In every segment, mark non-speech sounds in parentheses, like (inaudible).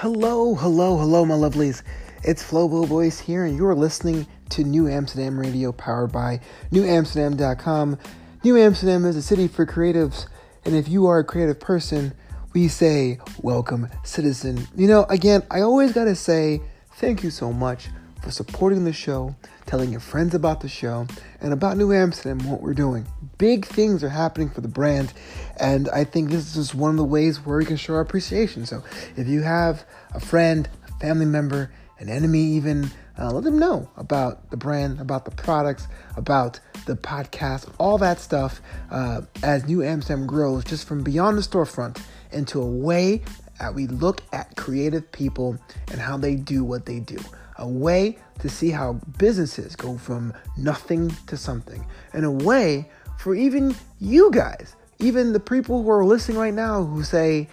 Hello, hello, hello, my lovelies. It's Flobo Voice here, and you're listening to New Amsterdam Radio, powered by NewAmsterdam.com. New Amsterdam is a city for creatives, and if you are a creative person, we say, Welcome, citizen. You know, again, I always gotta say thank you so much for supporting the show, telling your friends about the show, and about New Amsterdam and what we're doing. Big things are happening for the brand, and I think this is just one of the ways where we can show our appreciation. So if you have a friend, a family member, an enemy, even, uh, let them know about the brand, about the products, about the podcast, all that stuff uh, as New Amsterdam grows just from beyond the storefront into a way that we look at creative people and how they do what they do a way to see how businesses go from nothing to something, and a way for even you guys, even the people who are listening right now who say,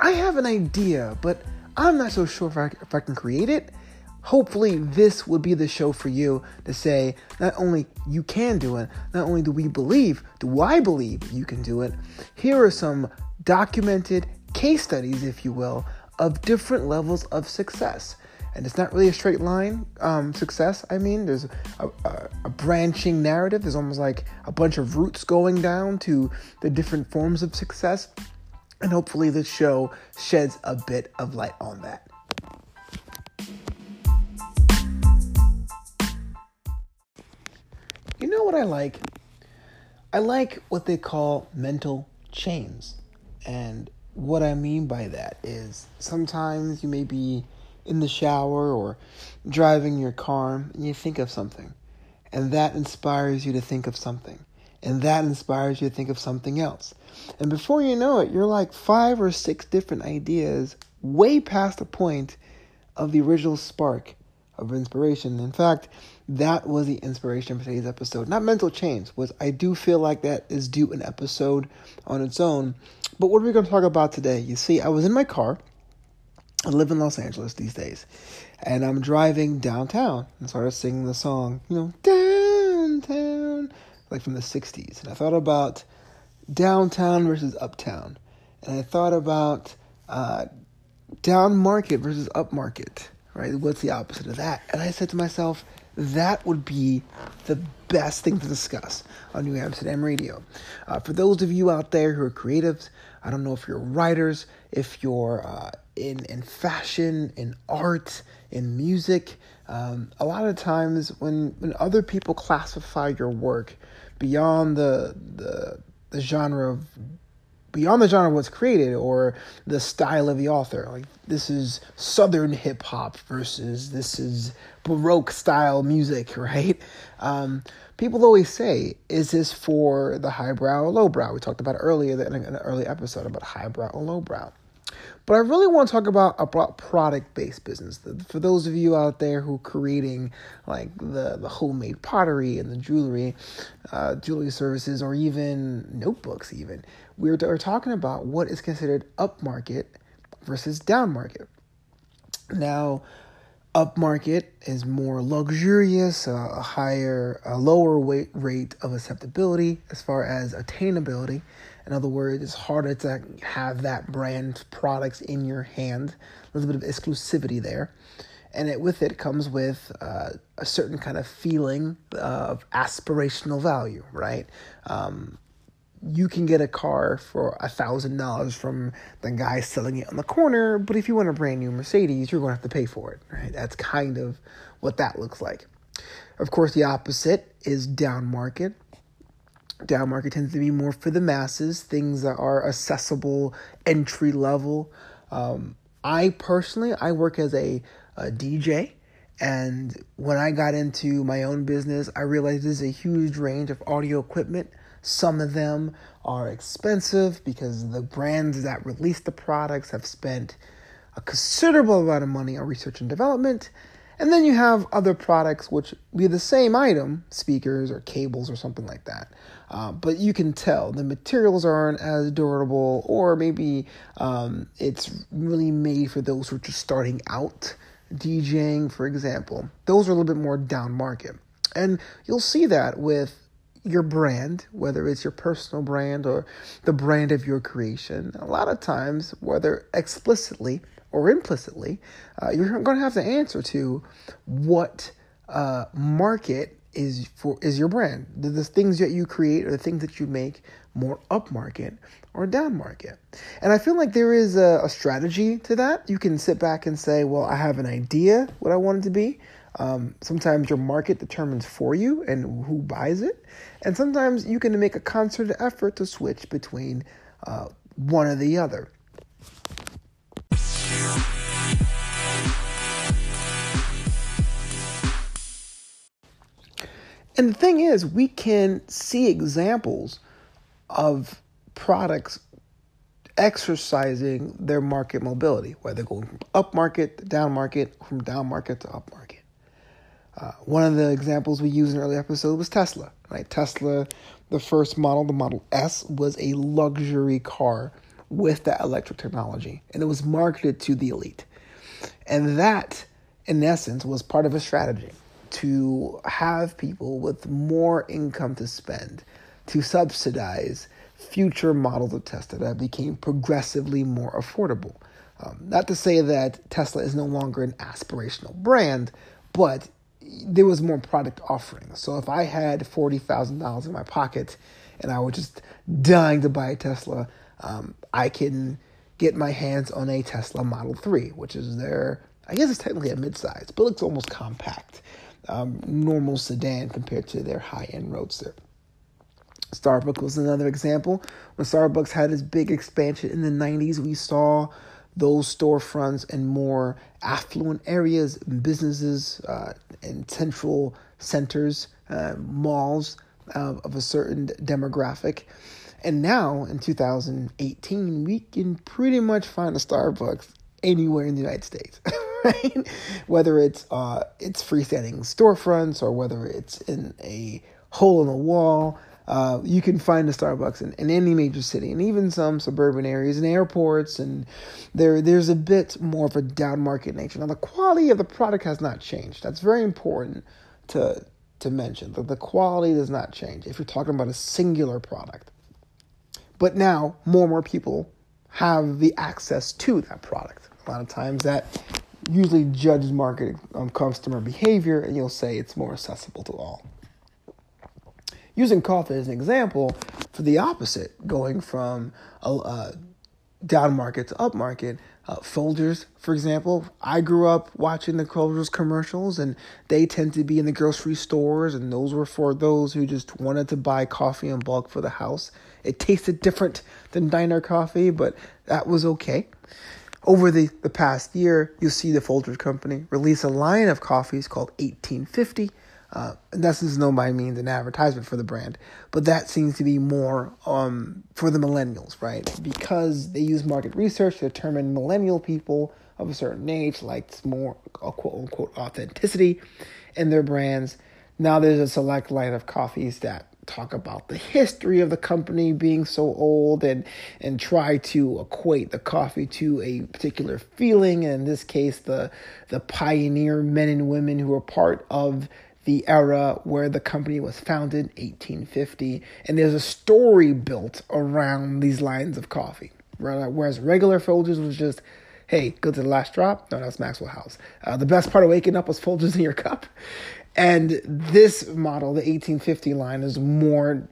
I have an idea, but I'm not so sure if I, if I can create it. Hopefully, this would be the show for you to say, not only you can do it, not only do we believe, do I believe you can do it, here are some documented case studies, if you will, of different levels of success and it's not really a straight line um, success. I mean, there's a, a, a, branching narrative. There's almost like a bunch of roots going down to the different forms of success, and hopefully, this show sheds a bit of light on that. You know what I like? I like what they call mental chains. And what I mean by that is sometimes you may be in the shower or driving your car and you think of something. And that inspires you to think of something. And that inspires you to think of something else. And before you know it, you're like five or six different ideas way past the point of the original spark of inspiration. In fact, that was the inspiration for today's episode. Not mental change, was I do feel like that is due an episode on its own. But what are we going to talk about today? You see, I was in my car I live in Los Angeles these days, and I'm driving downtown and started singing the song, you know, downtown, like from the 60s. And I thought about downtown versus uptown. And I thought about uh, down market versus up market, right? What's the opposite of that? And I said to myself, that would be the best thing to discuss on New Amsterdam Radio. Uh, for those of you out there who are creatives, I don't know if you're writers, if you're uh, in in fashion, in art, in music. Um, a lot of times, when when other people classify your work beyond the the the genre of beyond the genre of what's created or the style of the author. Like this is southern hip hop versus this is baroque style music, (laughs) right? Um, people always say, "Is this for the highbrow or lowbrow?" We talked about earlier in an early episode about highbrow or lowbrow. But I really want to talk about a product based business. For those of you out there who are creating like the, the homemade pottery and the jewelry, uh, jewelry services, or even notebooks, even, we're, we're talking about what is considered upmarket versus downmarket. Now, upmarket is more luxurious, uh, a higher, a lower weight rate of acceptability as far as attainability. In other words, it's harder to have that brand products in your hand. A little bit of exclusivity there. And it, with it comes with uh, a certain kind of feeling of aspirational value, right? Um, you can get a car for a thousand dollars from the guy selling it on the corner, but if you want a brand new Mercedes, you're going to have to pay for it, right? That's kind of what that looks like. Of course, the opposite is down market down market tends to be more for the masses, things that are accessible, entry level. Um, I personally, I work as a, a DJ, and when I got into my own business, I realized there's a huge range of audio equipment. Some of them are expensive because the brands that release the products have spent a considerable amount of money on research and development. And then you have other products which be the same item, speakers or cables or something like that. Uh, but you can tell the materials aren't as durable, or maybe um, it's really made for those who are just starting out DJing, for example. Those are a little bit more down market. And you'll see that with your brand, whether it's your personal brand or the brand of your creation. A lot of times, whether explicitly or implicitly, uh, you're going to have to answer to what uh, market is for is your brand. Do the things that you create or the things that you make more upmarket or downmarket? And I feel like there is a, a, strategy to that. You can sit back and say, well, I have an idea what I want it to be. Um, sometimes your market determines for you and who buys it. And sometimes you can make a concerted effort to switch between uh, one or the other. And the thing is, we can see examples of products exercising their market mobility, whether going from up market to down market, from down market to up market. Uh, one of the examples we used in an early episode was Tesla. Right, Tesla, the first model, the Model S, was a luxury car with that electric technology, and it was marketed to the elite. And that, in essence, was part of a strategy to have people with more income to spend to subsidize future models of Tesla that became progressively more affordable. Um, not to say that Tesla is no longer an aspirational brand, but there was more product offering. So if I had $40,000 in my pocket and I was just dying to buy a Tesla, um, I can get my hands on a Tesla Model 3, which is their, I guess it's technically a midsize, but looks almost compact um, normal sedan compared to their high end roadster. Starbucks was another example. When Starbucks had its big expansion in the 90s, we saw those storefronts in more affluent areas, businesses, uh, and central centers, uh, malls uh, of a certain demographic. And now in 2018, we can pretty much find a Starbucks anywhere in the United States. (laughs) right? Whether it's uh, it's freestanding storefronts or whether it's in a hole in the wall, uh, you can find a Starbucks in, in any major city and even some suburban areas and airports. And there there's a bit more of a down market nature. Now the quality of the product has not changed. That's very important to to mention. that the quality does not change if you're talking about a singular product. But now more and more people have the access to that product. A lot of times that usually judges market um, customer behavior, and you'll say it's more accessible to all. Using coffee as an example, for the opposite, going from a, a down market to up market, uh, Folgers, for example, I grew up watching the Folgers commercials, and they tend to be in the grocery stores, and those were for those who just wanted to buy coffee in bulk for the house. It tasted different than diner coffee, but that was okay. Over the, the past year, you'll see the Folgers Company release a line of coffees called 1850. Uh, this is no by means an advertisement for the brand, but that seems to be more um, for the millennials, right? Because they use market research to determine millennial people of a certain age likes more quote unquote authenticity in their brands. Now there's a select line of coffees that talk about the history of the company being so old and and try to equate the coffee to a particular feeling and in this case the the pioneer men and women who are part of the era where the company was founded 1850 and there's a story built around these lines of coffee whereas regular Folgers was just hey go to the last drop? No that's maxwell house. Uh, the best part of waking up was Folgers in your (laughs) cup. And this model, the 1850 line, is more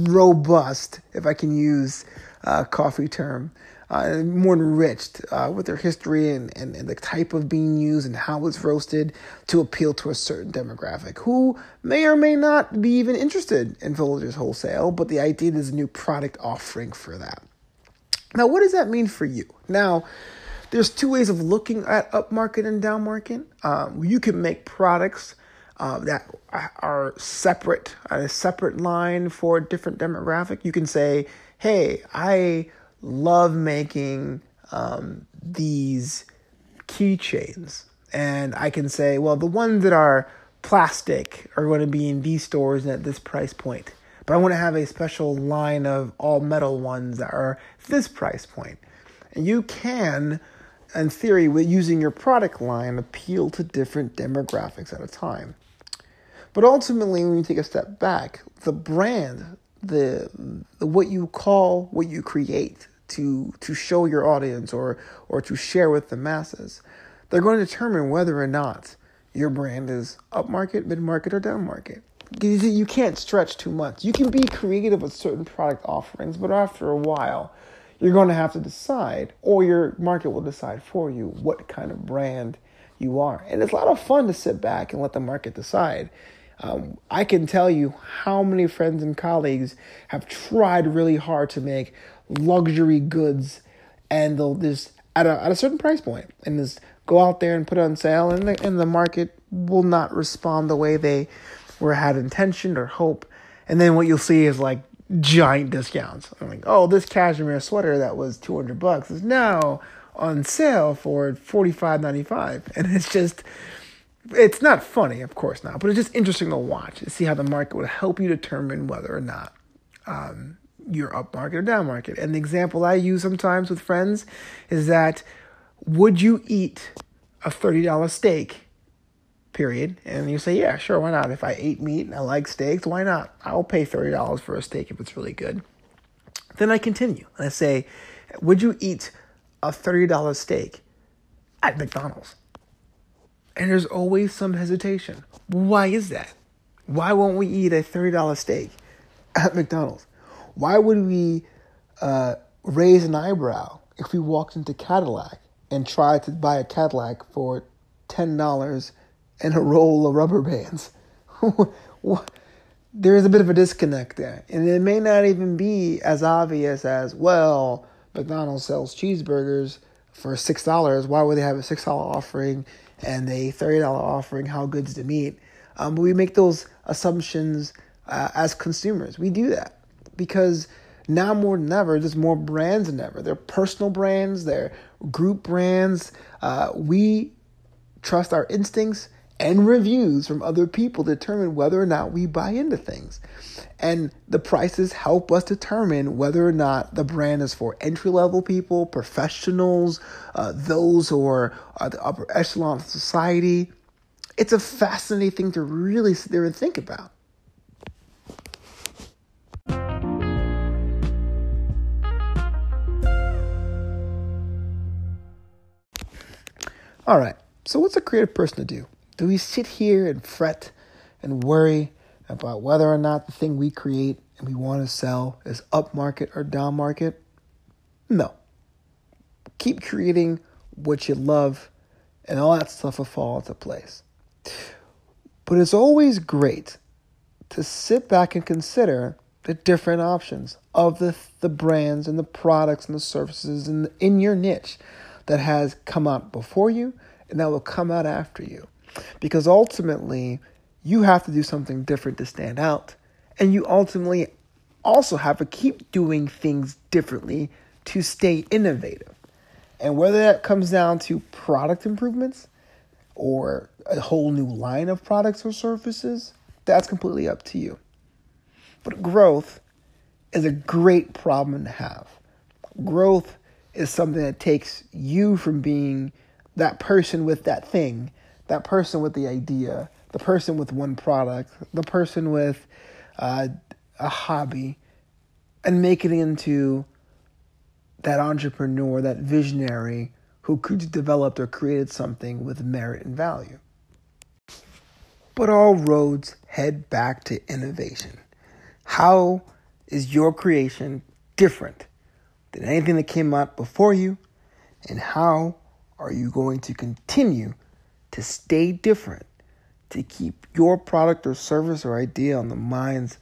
robust, if I can use a coffee term, uh, more enriched uh, with their history and, and, and, the type of bean used and how it's roasted to appeal to a certain demographic who may or may not be even interested in Folgers wholesale, but the idea is a new product offering for that. Now, what does that mean for you? Now, there's two ways of looking at upmarket and downmarket. Um, you can make products uh, that are separate, a separate line for a different demographic. You can say, hey, I love making um, these keychains. And I can say, well, the ones that are plastic are going to be in these stores at this price point. But I want to have a special line of all metal ones that are this price point. And you can, in theory, with using your product line, appeal to different demographics at a time. But ultimately, when you take a step back, the brand, the, what you call what you create, to to show your audience or or to share with the masses. They're going to determine whether or not your brand is upmarket, mid market, or down market. You can't stretch too much. You can be creative with certain product offerings, but after a while, you're going to have to decide, or your market will decide for you, what kind of brand you are. And it's a lot of fun to sit back and let the market decide. Um, I can tell you how many friends and colleagues have tried really hard to make luxury goods, and they'll just at a at a certain price point, and just go out there and put on sale, and the, and the market will not respond the way they were had intention or hope. And then what you'll see is like giant discounts. I'm like, oh, this cashmere sweater that was two hundred bucks is now on sale for forty five ninety five, and it's just it's not funny, of course not, but it's just interesting to watch and see how the market would help you determine whether or not um, you're up market or down market. And the example I use sometimes with friends is that would you eat a $30 steak? Period. And you say, yeah, sure, why not? If I ate meat and I like steaks, why not? I'll pay $30 for a steak if it's really good. Then I continue and I say, would you eat a $30 steak at McDonald's? And there's always some hesitation. Why is that? Why won't we eat a $30 steak at McDonald's? Why would we uh, raise an eyebrow if we walked into Cadillac and tried to buy a Cadillac for $10 and a roll of rubber bands? (laughs) There's a bit of a disconnect there. And it may not even be as obvious as, well, McDonald's sells cheeseburgers for $6. Why would they have a $6 offering and a $30 offering, how good's the meat? Um, but we make those assumptions uh, as consumers. We do that because now more than ever, there's more brands than ever. They're personal brands, they're group brands. Uh, we trust our instincts and reviews from other people determine whether or not we buy into things. And the prices help us determine whether or not the brand is for entry level people, professionals, uh, those who are, are the upper echelon of society. It's a fascinating thing to really sit there and think about. All right, so what's a creative person to do? Do we sit here and fret and worry about whether or not the thing we create and we want to sell is up market or down market? No. Keep creating what you love, and all that stuff will fall into place. But it's always great to sit back and consider the different options of the, the brands and the products and the services in, in your niche that has come out before you and that will come out after you. Because ultimately, you have to do something different to stand out. And you ultimately also have to keep doing things differently to stay innovative. And whether that comes down to product improvements or a whole new line of products or services, that's completely up to you. But growth is a great problem to have. Growth is something that takes you from being that person with that thing that person with the idea, the person with one product, the person with uh, a hobby, and make it into that entrepreneur, that visionary who could developed or created something with merit and value. But all roads head back to innovation. How is your creation different than anything that came out before you? And how are you going to continue to stay different, to keep your product or service or idea on the minds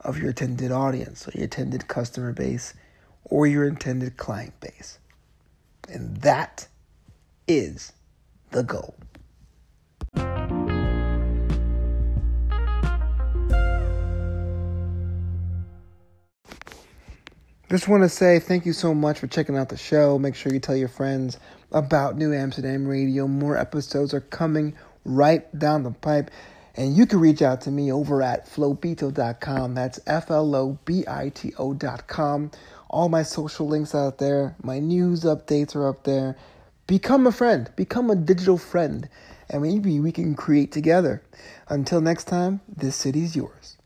of your intended audience or your intended customer base or your intended client base. And that is the goal. Just want to say thank you so much for checking out the show. Make sure you tell your friends about New Amsterdam Radio. More episodes are coming right down the pipe. And you can reach out to me over at flobito.com. That's F L O B I T O.com. All my social links out there, my news updates are up there. Become a friend, become a digital friend, and maybe we can create together. Until next time, this city's yours.